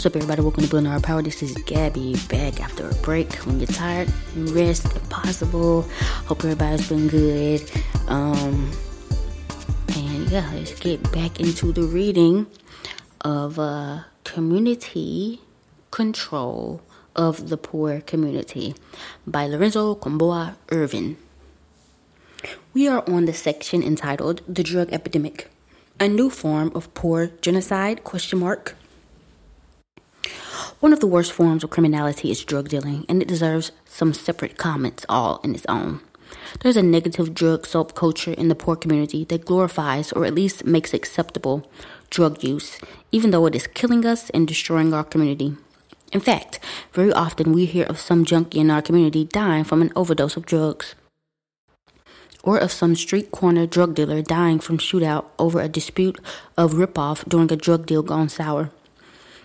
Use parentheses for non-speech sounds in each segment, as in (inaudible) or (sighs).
What's up, everybody? Welcome to Building Our Power. This is Gabby back after a break. When you're tired, rest if possible. Hope everybody's been good. Um, and yeah, let's get back into the reading of uh, Community Control of the Poor Community by Lorenzo Kom'boa Ervin. We are on the section entitled The Drug Epidemic, a new form of poor genocide question mark one of the worst forms of criminality is drug dealing, and it deserves some separate comments all in its own. There's a negative drug subculture in the poor community that glorifies or at least makes acceptable drug use, even though it is killing us and destroying our community. In fact, very often we hear of some junkie in our community dying from an overdose of drugs, or of some street corner drug dealer dying from shootout over a dispute of ripoff during a drug deal gone sour.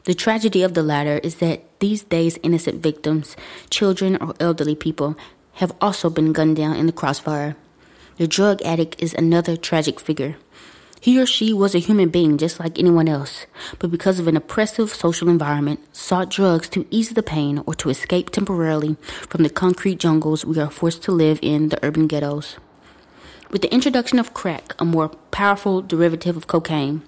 The tragedy of the latter is that these days innocent victims, children or elderly people, have also been gunned down in the crossfire. The drug addict is another tragic figure. He or she was a human being just like anyone else, but because of an oppressive social environment, sought drugs to ease the pain or to escape temporarily from the concrete jungles we are forced to live in the urban ghettos. With the introduction of crack, a more powerful derivative of cocaine,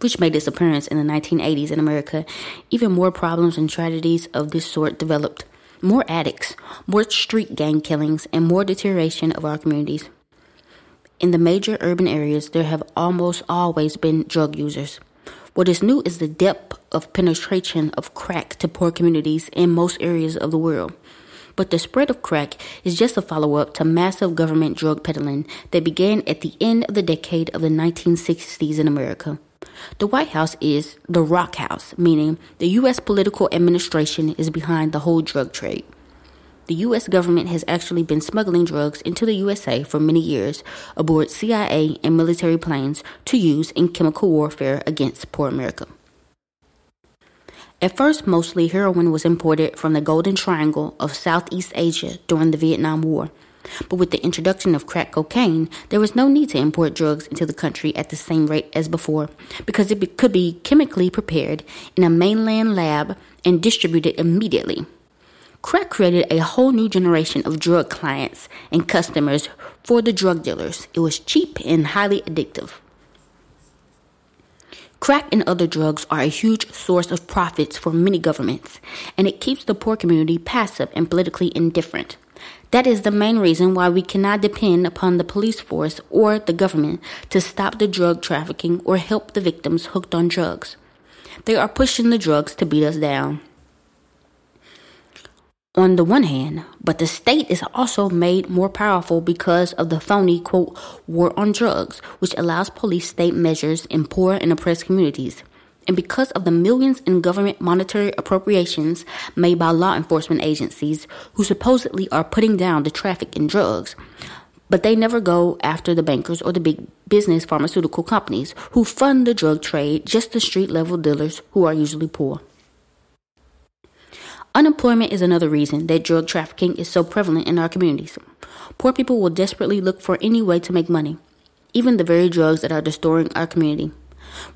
which made its appearance in the 1980s in America, even more problems and tragedies of this sort developed. More addicts, more street gang killings, and more deterioration of our communities. In the major urban areas, there have almost always been drug users. What is new is the depth of penetration of crack to poor communities in most areas of the world. But the spread of crack is just a follow up to massive government drug peddling that began at the end of the decade of the 1960s in America. The White House is the rock house, meaning the U.S. political administration is behind the whole drug trade. The U.S. government has actually been smuggling drugs into the USA for many years aboard CIA and military planes to use in chemical warfare against poor America. At first, mostly heroin was imported from the Golden Triangle of Southeast Asia during the Vietnam War. But with the introduction of crack cocaine, there was no need to import drugs into the country at the same rate as before because it be- could be chemically prepared in a mainland lab and distributed immediately. Crack created a whole new generation of drug clients and customers for the drug dealers. It was cheap and highly addictive. Crack and other drugs are a huge source of profits for many governments, and it keeps the poor community passive and politically indifferent. That is the main reason why we cannot depend upon the police force or the government to stop the drug trafficking or help the victims hooked on drugs. They are pushing the drugs to beat us down. On the one hand, but the state is also made more powerful because of the phony, quote, war on drugs, which allows police state measures in poor and oppressed communities and because of the millions in government monetary appropriations made by law enforcement agencies who supposedly are putting down the traffic in drugs, but they never go after the bankers or the big business pharmaceutical companies who fund the drug trade, just the street level dealers who are usually poor. Unemployment is another reason that drug trafficking is so prevalent in our communities. Poor people will desperately look for any way to make money, even the very drugs that are destroying our community.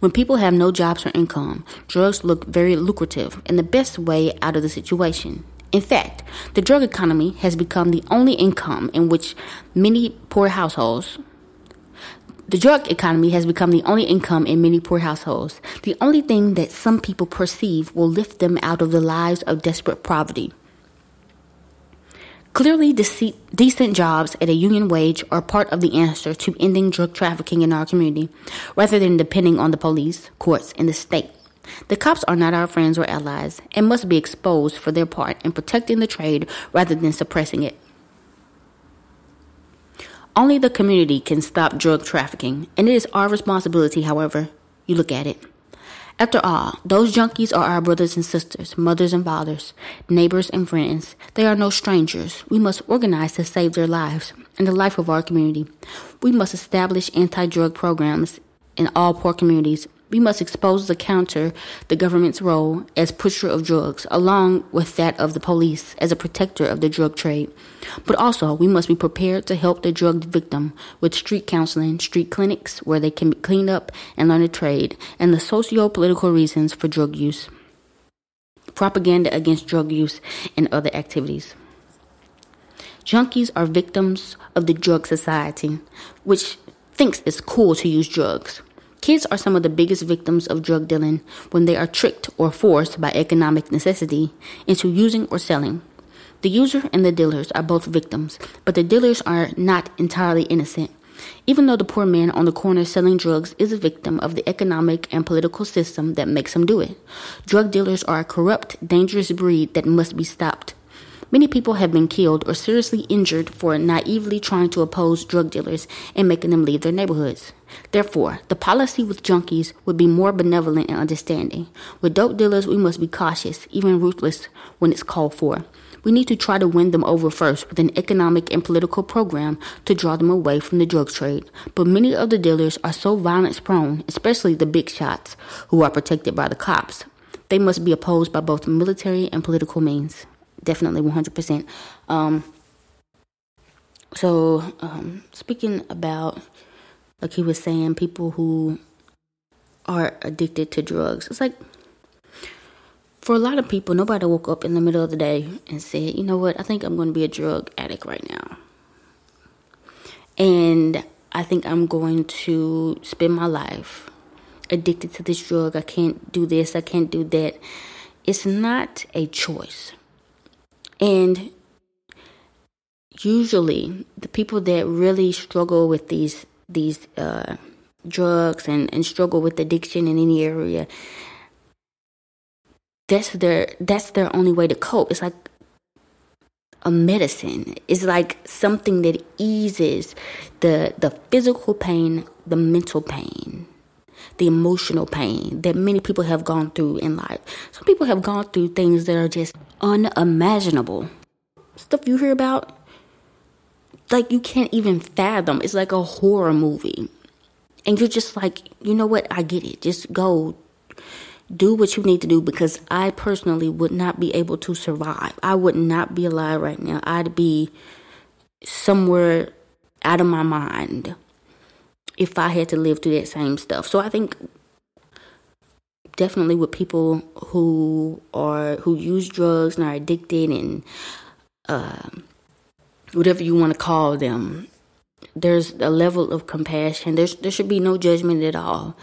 When people have no jobs or income, drugs look very lucrative and the best way out of the situation. In fact, the drug economy has become the only income in which many poor households the drug economy has become the only income in many poor households, the only thing that some people perceive will lift them out of the lives of desperate poverty. Clearly, decent jobs at a union wage are part of the answer to ending drug trafficking in our community, rather than depending on the police, courts, and the state. The cops are not our friends or allies and must be exposed for their part in protecting the trade rather than suppressing it. Only the community can stop drug trafficking, and it is our responsibility, however you look at it. After all, those junkies are our brothers and sisters, mothers and fathers, neighbors and friends. They are no strangers. We must organize to save their lives and the life of our community. We must establish anti drug programs in all poor communities we must expose the counter the government's role as pusher of drugs, along with that of the police as a protector of the drug trade. But also, we must be prepared to help the drug victim with street counseling, street clinics where they can clean up and learn a trade, and the socio political reasons for drug use. propaganda against drug use, and other activities. Junkies are victims of the drug society, which thinks it's cool to use drugs. Kids are some of the biggest victims of drug dealing when they are tricked or forced by economic necessity into using or selling. The user and the dealers are both victims, but the dealers are not entirely innocent. Even though the poor man on the corner selling drugs is a victim of the economic and political system that makes him do it, drug dealers are a corrupt, dangerous breed that must be stopped. Many people have been killed or seriously injured for naively trying to oppose drug dealers and making them leave their neighborhoods. Therefore, the policy with junkies would be more benevolent and understanding. With dope dealers, we must be cautious, even ruthless when it's called for. We need to try to win them over first with an economic and political program to draw them away from the drug trade. But many of the dealers are so violence prone, especially the big shots, who are protected by the cops. They must be opposed by both military and political means definitely 100%. Um, so, um, speaking about, like he was saying, people who are addicted to drugs, it's like for a lot of people, nobody woke up in the middle of the day and said, you know what, I think I'm going to be a drug addict right now. And I think I'm going to spend my life addicted to this drug. I can't do this, I can't do that. It's not a choice. And usually the people that really struggle with these these uh, drugs and, and struggle with addiction in any area that's their that's their only way to cope. It's like a medicine. It's like something that eases the the physical pain the mental pain the emotional pain that many people have gone through in life. Some people have gone through things that are just unimaginable. Stuff you hear about, like you can't even fathom. It's like a horror movie. And you're just like, you know what? I get it. Just go do what you need to do because I personally would not be able to survive. I would not be alive right now. I'd be somewhere out of my mind if I had to live through that same stuff. So I think definitely with people who are who use drugs and are addicted and uh, whatever you want to call them, there's a level of compassion. There's there should be no judgment at all.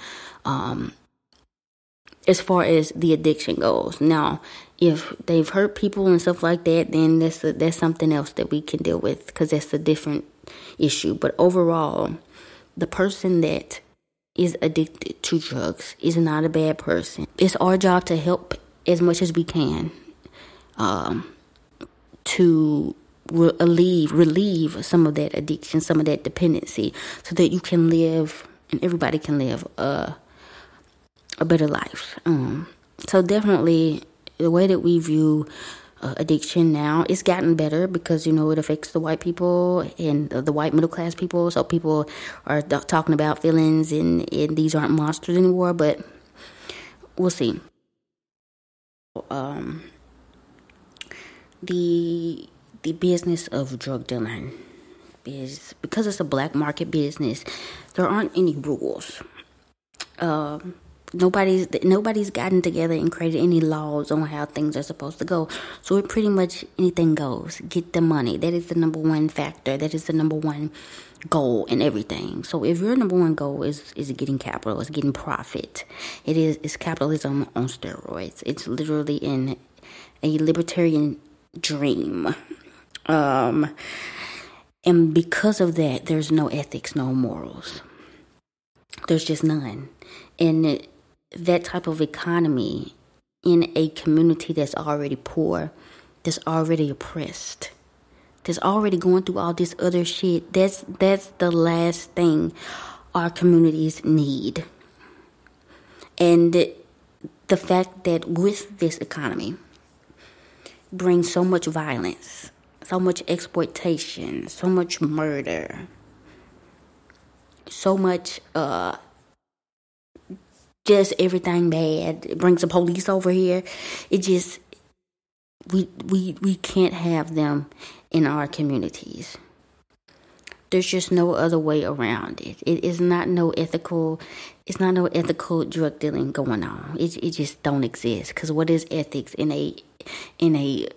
Um, as far as the addiction goes. Now, if they've hurt people and stuff like that, then that's a, that's something else that we can deal with because that's a different issue. But overall, the person that is addicted to drugs is not a bad person. It's our job to help as much as we can um, to relieve relieve some of that addiction, some of that dependency, so that you can live and everybody can live a a better life. Um, so definitely, the way that we view uh, addiction now. It's gotten better because you know it affects the white people and the white middle class people. So people are talking about feelings and, and these aren't monsters anymore. But we'll see. Um, the the business of drug dealing is because it's a black market business. There aren't any rules. Um, nobody's nobody's gotten together and created any laws on how things are supposed to go. So it pretty much anything goes. Get the money. That is the number one factor. That is the number one goal in everything. So if your number one goal is is getting capital, is getting profit, it is it's capitalism on steroids. It's literally in a libertarian dream. Um and because of that, there's no ethics, no morals. There's just none. And it, that type of economy in a community that's already poor, that's already oppressed, that's already going through all this other shit. That's that's the last thing our communities need. And the fact that with this economy brings so much violence, so much exploitation, so much murder, so much uh, just everything bad. It brings the police over here. It just we we we can't have them in our communities. There's just no other way around it. It is not no ethical. It's not no ethical drug dealing going on. It it just don't exist. Cause what is ethics in a in a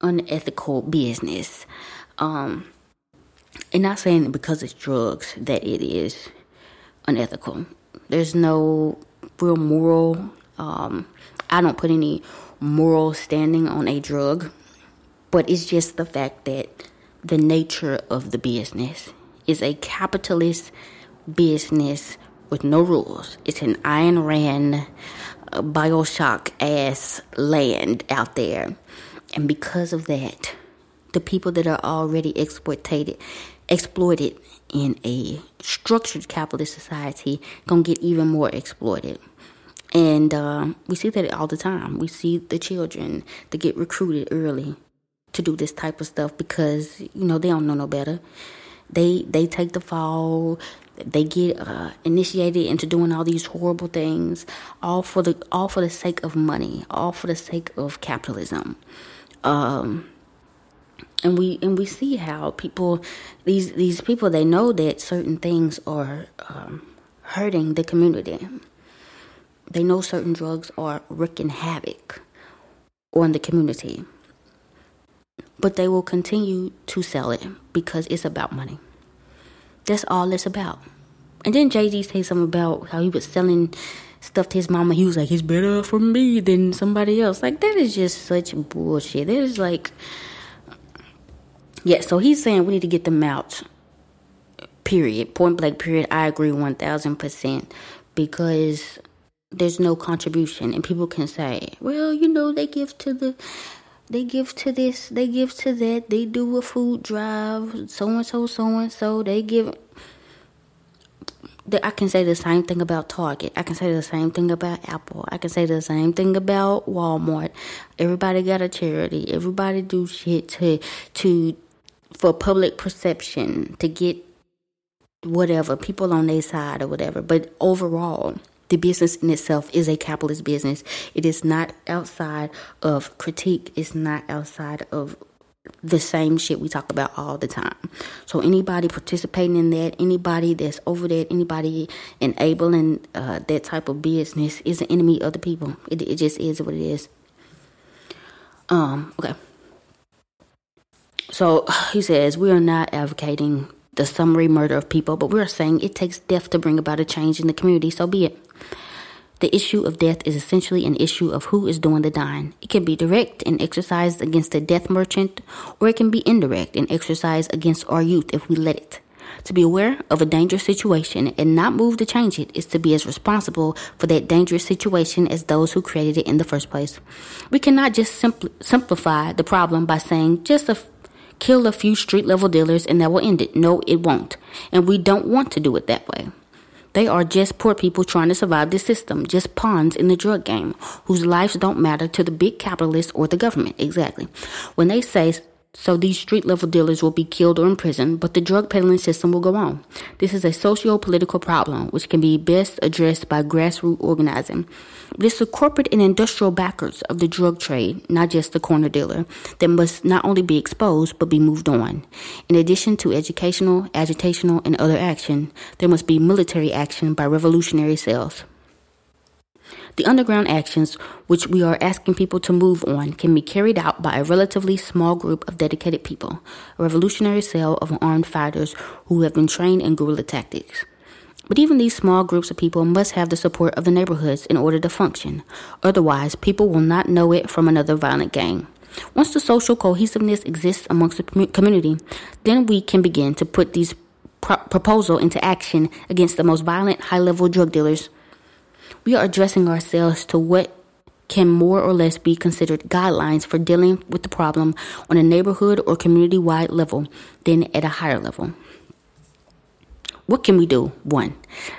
unethical business? Um, and not saying because it's drugs that it is unethical. There's no real moral. Um, I don't put any moral standing on a drug, but it's just the fact that the nature of the business is a capitalist business with no rules. It's an Ayn Rand, uh, Bioshock ass land out there. And because of that, the people that are already exploited, exploited in a structured capitalist society, gonna get even more exploited. And uh, we see that all the time. We see the children that get recruited early to do this type of stuff because you know they don't know no better. They they take the fall. They get uh, initiated into doing all these horrible things, all for the all for the sake of money, all for the sake of capitalism. Um, and we and we see how people these these people they know that certain things are um, hurting the community they know certain drugs are wreaking havoc on the community. But they will continue to sell it because it's about money. That's all it's about. And then Jay Z say something about how he was selling stuff to his mama. He was like, "It's better for me than somebody else." Like that is just such bullshit. That is like, yeah. So he's saying we need to get them out. Period. Point blank. Period. I agree one thousand percent because there's no contribution and people can say well you know they give to the they give to this they give to that they do a food drive so and so so and so they give I can say the same thing about Target. I can say the same thing about Apple. I can say the same thing about Walmart. Everybody got a charity. Everybody do shit to to for public perception to get whatever people on their side or whatever. But overall, the business in itself is a capitalist business. It is not outside of critique, it's not outside of the same shit we talk about all the time. So anybody participating in that, anybody that's over that, anybody enabling uh, that type of business is an enemy of the people. It, it just is what it is. Um. Okay. So (sighs) he says we are not advocating the summary murder of people, but we're saying it takes death to bring about a change in the community. So be it. The issue of death is essentially an issue of who is doing the dying. It can be direct and exercised against the death merchant, or it can be indirect and exercised against our youth if we let it. To be aware of a dangerous situation and not move to change it is to be as responsible for that dangerous situation as those who created it in the first place. We cannot just simpl- simplify the problem by saying just a kill a few street level dealers and that will end it. No, it won't. And we don't want to do it that way. They are just poor people trying to survive the system, just pawns in the drug game, whose lives don't matter to the big capitalists or the government. Exactly. When they say so these street level dealers will be killed or imprisoned, but the drug peddling system will go on. This is a socio political problem which can be best addressed by grassroots organizing. But it's the corporate and industrial backers of the drug trade, not just the corner dealer, that must not only be exposed but be moved on. In addition to educational, agitational, and other action, there must be military action by revolutionary cells. The underground actions which we are asking people to move on can be carried out by a relatively small group of dedicated people, a revolutionary cell of armed fighters who have been trained in guerrilla tactics. But even these small groups of people must have the support of the neighborhoods in order to function. Otherwise, people will not know it from another violent gang. Once the social cohesiveness exists amongst the community, then we can begin to put these pro- proposal into action against the most violent high-level drug dealers we are addressing ourselves to what can more or less be considered guidelines for dealing with the problem on a neighborhood or community wide level than at a higher level. What can we do? One,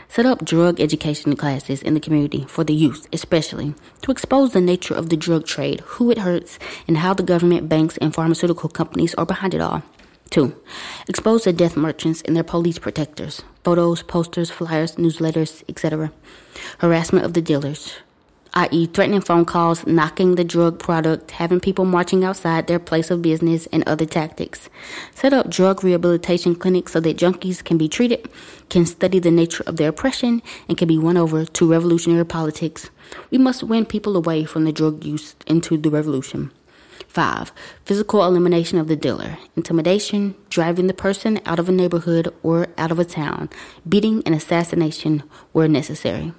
set up drug education classes in the community for the youth, especially to expose the nature of the drug trade, who it hurts, and how the government, banks, and pharmaceutical companies are behind it all. Two, expose the death merchants and their police protectors. Photos, posters, flyers, newsletters, etc. Harassment of the dealers. i.e., threatening phone calls, knocking the drug product, having people marching outside their place of business, and other tactics. Set up drug rehabilitation clinics so that junkies can be treated, can study the nature of their oppression, and can be won over to revolutionary politics. We must win people away from the drug use into the revolution. 5. Physical elimination of the dealer. Intimidation, driving the person out of a neighborhood or out of a town, beating and assassination where necessary.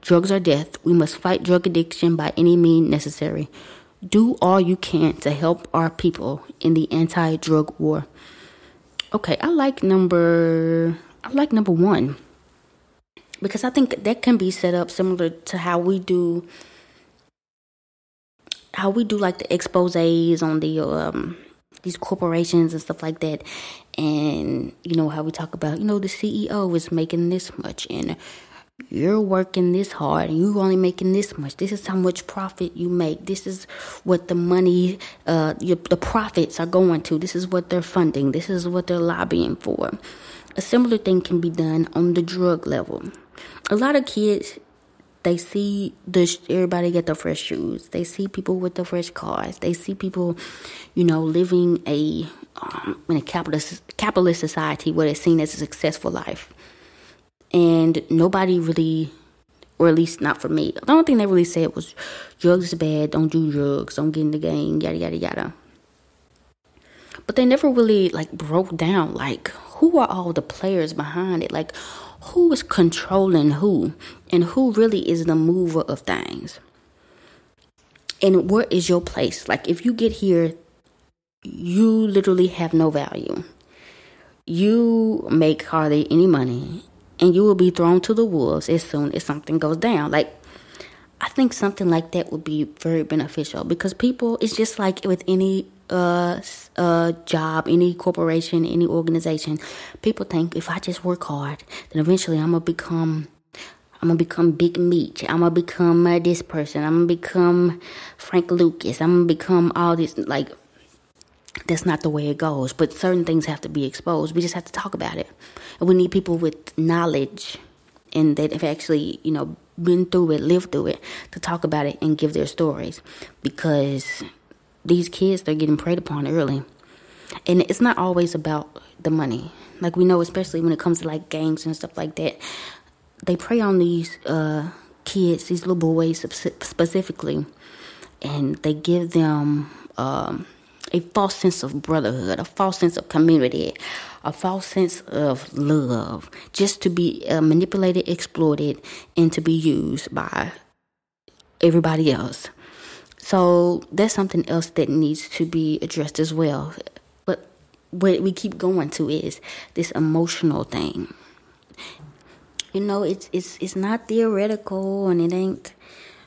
Drugs are death. We must fight drug addiction by any means necessary. Do all you can to help our people in the anti drug war. Okay, I like number I like number 1 because I think that can be set up similar to how we do how we do like the exposés on the um these corporations and stuff like that and you know how we talk about you know the CEO is making this much and you're working this hard and you're only making this much. This is how much profit you make. This is what the money, uh, your, the profits are going to. This is what they're funding. This is what they're lobbying for. A similar thing can be done on the drug level. A lot of kids, they see the everybody get the fresh shoes. They see people with the fresh cars. They see people, you know, living a um, in a capitalist capitalist society where it's seen as a successful life and nobody really or at least not for me. The only thing they really said was drugs is bad, don't do drugs, don't get in the game, yada yada yada. But they never really like broke down like who are all the players behind it? Like who is controlling who and who really is the mover of things? And where is your place? Like if you get here, you literally have no value. You make hardly any money and you will be thrown to the wolves as soon as something goes down. Like, I think something like that would be very beneficial because people, it's just like with any uh, uh, job, any corporation, any organization, people think if I just work hard, then eventually I'm gonna become. I'm gonna become Big Meech. I'm gonna become uh, this person. I'm gonna become Frank Lucas. I'm gonna become all this. Like, that's not the way it goes. But certain things have to be exposed. We just have to talk about it. And we need people with knowledge and that have actually, you know, been through it, lived through it, to talk about it and give their stories. Because these kids, they're getting preyed upon early. And it's not always about the money. Like we know, especially when it comes to like gangs and stuff like that, they prey on these uh, kids, these little boys specifically, and they give them um, a false sense of brotherhood, a false sense of community, a false sense of love, just to be uh, manipulated, exploited, and to be used by everybody else. So that's something else that needs to be addressed as well. But what we keep going to is this emotional thing. You know, it's it's it's not theoretical and it ain't,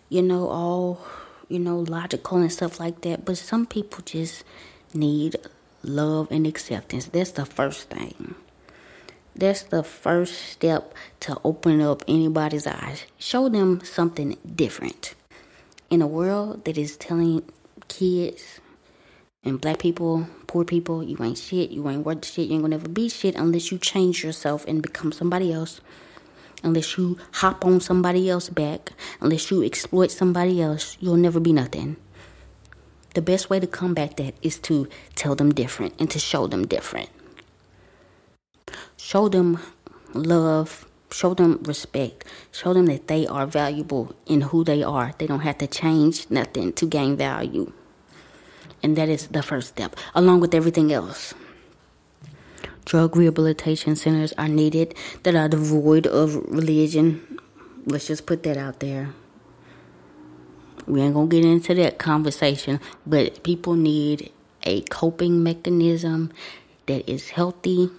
you know, all you know, logical and stuff like that. But some people just need love and acceptance. That's the first thing. That's the first step to open up anybody's eyes. Show them something different. In a world that is telling kids and black people, poor people, you ain't shit, you ain't worth shit, you ain't gonna never be shit unless you change yourself and become somebody else unless you hop on somebody else's back, unless you exploit somebody else, you'll never be nothing. The best way to combat that is to tell them different and to show them different. Show them love, show them respect, show them that they are valuable in who they are. They don't have to change nothing to gain value. And that is the first step, along with everything else drug rehabilitation centers are needed that are devoid of religion. Let's just put that out there. We ain't gonna get into that conversation, but people need a coping mechanism that is healthy,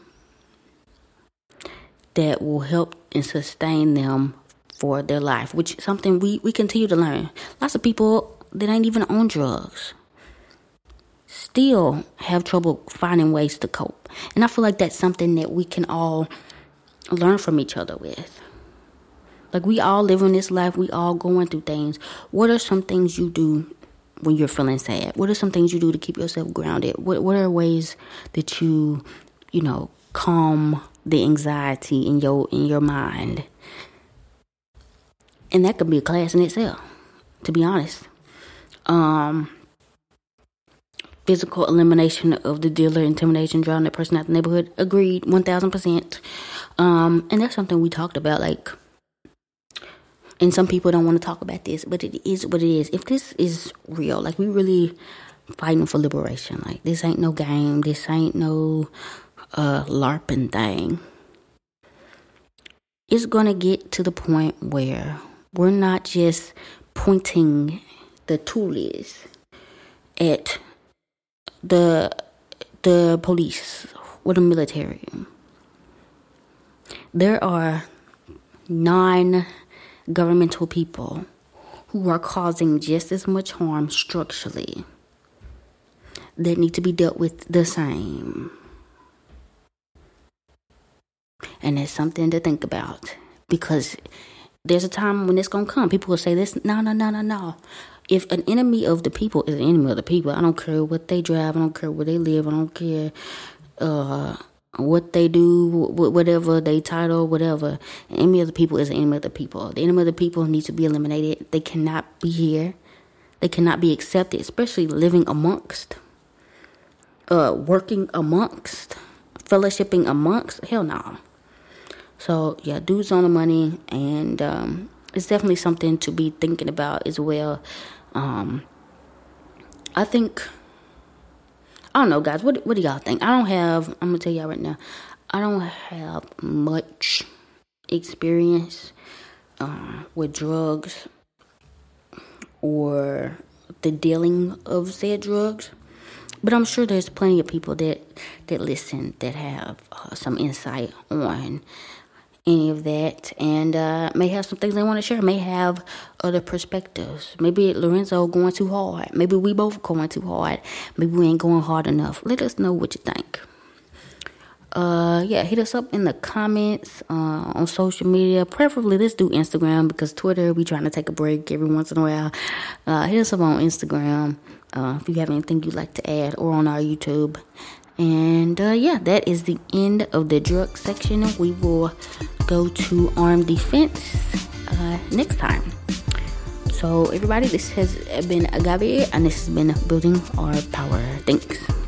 that will help and sustain them for their life, which is something we, we continue to learn. Lots of people that ain't even on drugs still have trouble finding ways to cope. And I feel like that's something that we can all learn from each other with. Like we all live in this life, we all going through things. What are some things you do when you're feeling sad? What are some things you do to keep yourself grounded? What what are ways that you, you know, calm the anxiety in your in your mind? And that could be a class in itself. to be honest. Um, physical elimination of the dealer, intimidation, drawing that person out the neighborhood. Agreed, 1000%. Um, and that's something we talked about, like, and some people don't want to talk about this, but it is what it is. If this is real, like, we really fighting for liberation. Like, this ain't no game, this ain't no uh, LARPing thing. It's gonna get to the point where we're not just pointing the toolies at the the police or the military. There are nine governmental people who are causing just as much harm structurally that need to be dealt with the same. And it's something to think about because there's a time when it's gonna come. People will say this, no, no, no, no, no if an enemy of the people is an enemy of the people, I don't care what they drive, I don't care where they live, I don't care uh, what they do, whatever they title, whatever. An enemy of the people is an enemy of the people. The enemy of the people needs to be eliminated. They cannot be here. They cannot be accepted, especially living amongst, uh, working amongst, fellowshipping amongst. Hell no. So yeah, dudes on the money, and um, it's definitely something to be thinking about as well. Um, I think I don't know, guys. What what do y'all think? I don't have. I'm gonna tell y'all right now. I don't have much experience uh, with drugs or the dealing of said drugs, but I'm sure there's plenty of people that that listen that have uh, some insight on any of that and uh, may have some things they want to share, may have other perspectives. Maybe Lorenzo going too hard. Maybe we both going too hard. Maybe we ain't going hard enough. Let us know what you think. Uh, yeah, hit us up in the comments uh, on social media. Preferably, let's do Instagram because Twitter, we trying to take a break every once in a while. Uh, hit us up on Instagram uh, if you have anything you'd like to add or on our YouTube. And uh, yeah, that is the end of the drug section. We will go to armed defense uh, next time. So, everybody, this has been Gabby, and this has been Building Our Power. Thanks.